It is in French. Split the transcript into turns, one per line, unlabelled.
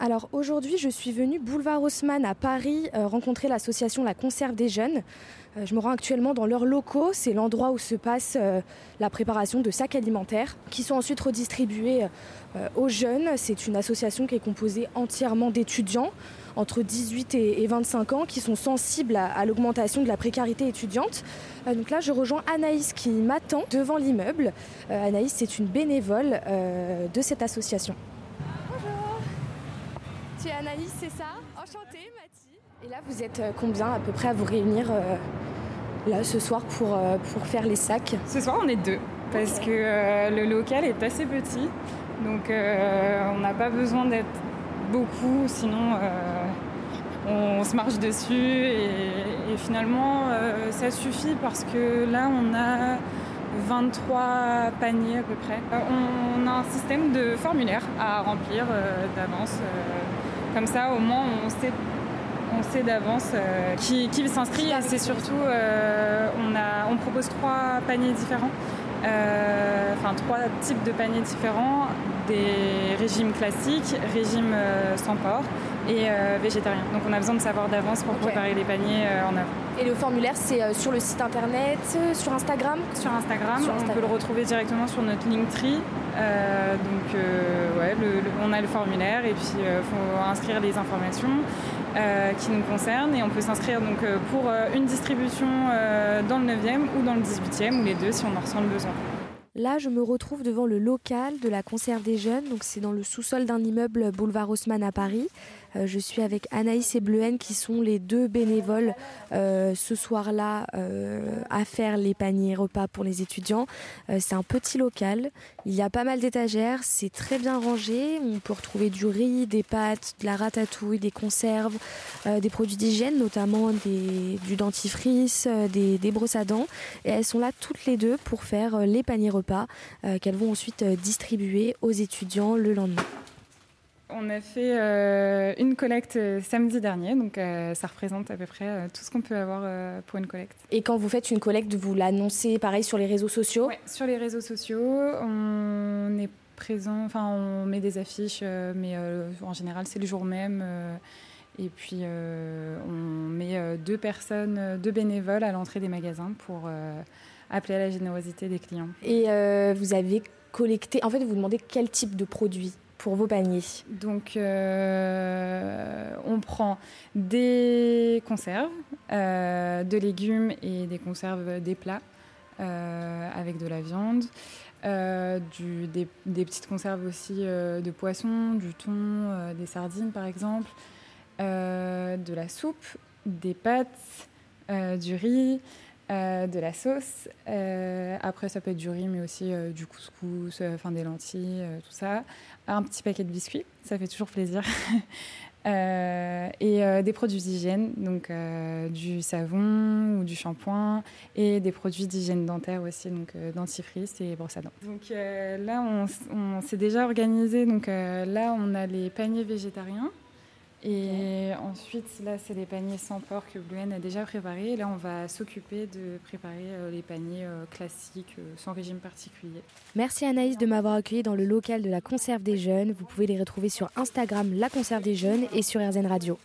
Alors aujourd'hui, je suis venue boulevard Haussmann à Paris euh, rencontrer l'association La Conserve des Jeunes. Euh, je me rends actuellement dans leurs locaux, c'est l'endroit où se passe euh, la préparation de sacs alimentaires qui sont ensuite redistribués aux jeunes. C'est une association qui est composée entièrement d'étudiants entre 18 et 25 ans qui sont sensibles à, l'augmentation de la précarité étudiante. donc là, je rejoins Anaïs qui m'attend devant l'immeuble. Anaïs, c'est une bénévole de cette association. Es Anaïs, c'est ça Enchantée, Mathie. Et là, vous êtes euh, combien à peu près à vous réunir euh, là ce soir pour, euh, pour faire les sacs
Ce soir, on est deux parce que le local est assez petit. Donc, on n'a pas besoin d'être beaucoup, sinon on, se marche dessus et, finalement ça suffit parce que là on a 23 paniers à peu près. On a un système de formulaire à remplir d'avance comme ça, au moins, on sait, on sait d'avance euh, qui, qui s'inscrit. Et c'est surtout, euh, on, a, on propose trois paniers différents. Euh, enfin, trois types de paniers différents des régimes classiques, régimes sans porc et végétariens. Donc on a besoin de savoir d'avance pour préparer les paniers en avant.
Et le formulaire, c'est sur le site internet, sur Instagram?
Sur Instagram, on peut le retrouver directement sur notre Linktree. Euh, donc ouais, on a le formulaire et puis il faut inscrire les informations qui nous concernent et on peut s'inscrire donc pour une distribution dans le 9e ou dans le 18e ou les deux si on en ressent le besoin.
Là, je me retrouve devant le local de la Conserve des Jeunes. Donc, c'est dans le sous-sol d'un immeuble boulevard Haussmann à Paris. Euh, je suis avec Anaïs et Bleuhen qui sont les deux bénévoles euh, ce soir-là euh, à faire les paniers repas pour les étudiants. c'est un petit local. Il y a pas mal d'étagères. C'est très bien rangé. On peut retrouver du riz, des pâtes, de la ratatouille, des conserves, des produits d'hygiène, notamment du dentifrice, des, des brosses à dents. Et elles sont là toutes les deux pour faire les paniers repas pas, qu'elles vont ensuite distribuer aux étudiants le lendemain.
On a fait euh, une collecte samedi dernier, donc ça représente à peu près tout ce qu'on peut avoir pour une collecte.
Et quand vous faites une collecte, vous l'annoncez pareil sur les réseaux sociaux?
Sur les réseaux sociaux, on est présent, enfin on met des affiches, mais en général c'est le jour même. et puis on met deux personnes, deux bénévoles à l'entrée des magasins pour appeler à la générosité des clients.
Et euh, vous avez collecté, en fait, vous demandez quel type de produits vos paniers
Donc, euh, on prend des conserves, euh, de légumes et des conserves des plats avec de la viande. Des, des, petites conserves aussi de poissons, du thon, des sardines par exemple, de la soupe, des pâtes, du riz, euh, de la sauce. Euh, après, ça peut être du riz, mais aussi euh, du couscous, enfin des lentilles, tout ça. Un petit paquet de biscuits, ça fait toujours plaisir. et des produits d'hygiène, donc du savon ou du shampoing, et des produits d'hygiène dentaire aussi, donc dentifrice et brosse à dents. Donc là, on, on s'est déjà organisé. Donc là, on a les paniers végétariens. Et ensuite, là, c'est les paniers sans porc que Bluen a déjà préparés. Et là, on va s'occuper de préparer euh, les paniers euh, classiques, euh, sans régime particulier.
Merci Anaïs de m'avoir accueilli dans le local de la Conserve des Jeunes. Vous pouvez les retrouver sur Instagram, la Conserve des Jeunes, et sur RZN Radio.